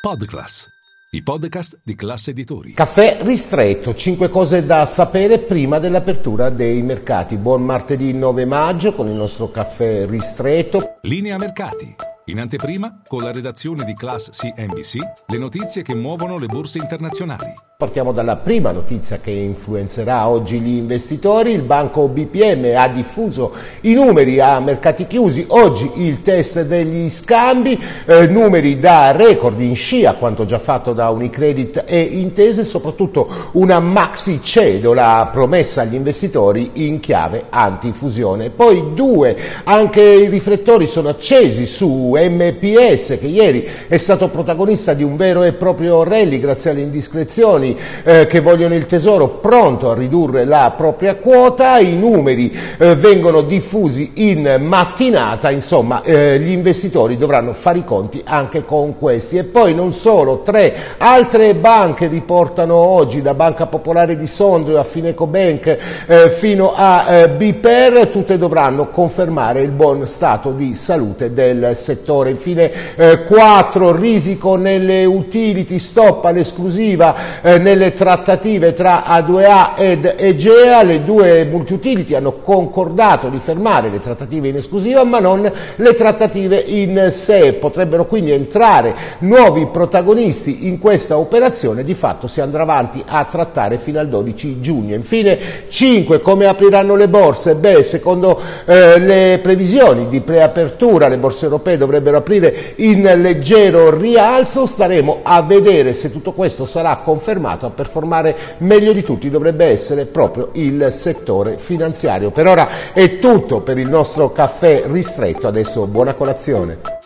Podclass, i podcast di classe editori. Caffè ristretto, 5 cose da sapere prima dell'apertura dei mercati. Buon martedì 9 maggio con il nostro caffè ristretto. Linea mercati. In anteprima, con la redazione di Class CNBC, le notizie che muovono le borse internazionali. Partiamo dalla prima notizia che influenzerà oggi gli investitori. Il banco BPM ha diffuso i numeri a mercati chiusi. Oggi il test degli scambi, eh, numeri da record in scia, quanto già fatto da Unicredit e Intese, soprattutto una maxi cedola promessa agli investitori in chiave antifusione. Poi due, anche i riflettori sono accesi su MPS che ieri è stato protagonista di un vero e proprio rally grazie alle indiscrezioni eh, che vogliono il Tesoro pronto a ridurre la propria quota, i numeri eh, vengono diffusi in mattinata, insomma eh, gli investitori dovranno fare i conti anche con questi. E poi non solo, tre altre banche riportano oggi da Banca Popolare di Sondrio a Fineco Bank eh, fino a eh, Biper, tutte dovranno confermare il buon stato di salute del settore. Infine 4 eh, risico nelle utility, stop all'esclusiva nelle trattative tra A2A ed Egea. Le due multi-utility hanno concordato di fermare le trattative in esclusiva ma non le trattative in sé. Potrebbero quindi entrare nuovi protagonisti in questa operazione. Di fatto si andrà avanti a trattare fino al 12 giugno. Infine 5 come apriranno le borse? Beh, secondo eh, le previsioni di preapertura le borse europee dovrebbero aprire in leggero rialzo, staremo a vedere se tutto questo sarà confermato, a performare meglio di tutti dovrebbe essere proprio il settore finanziario. Per ora è tutto per il nostro caffè ristretto, adesso buona colazione.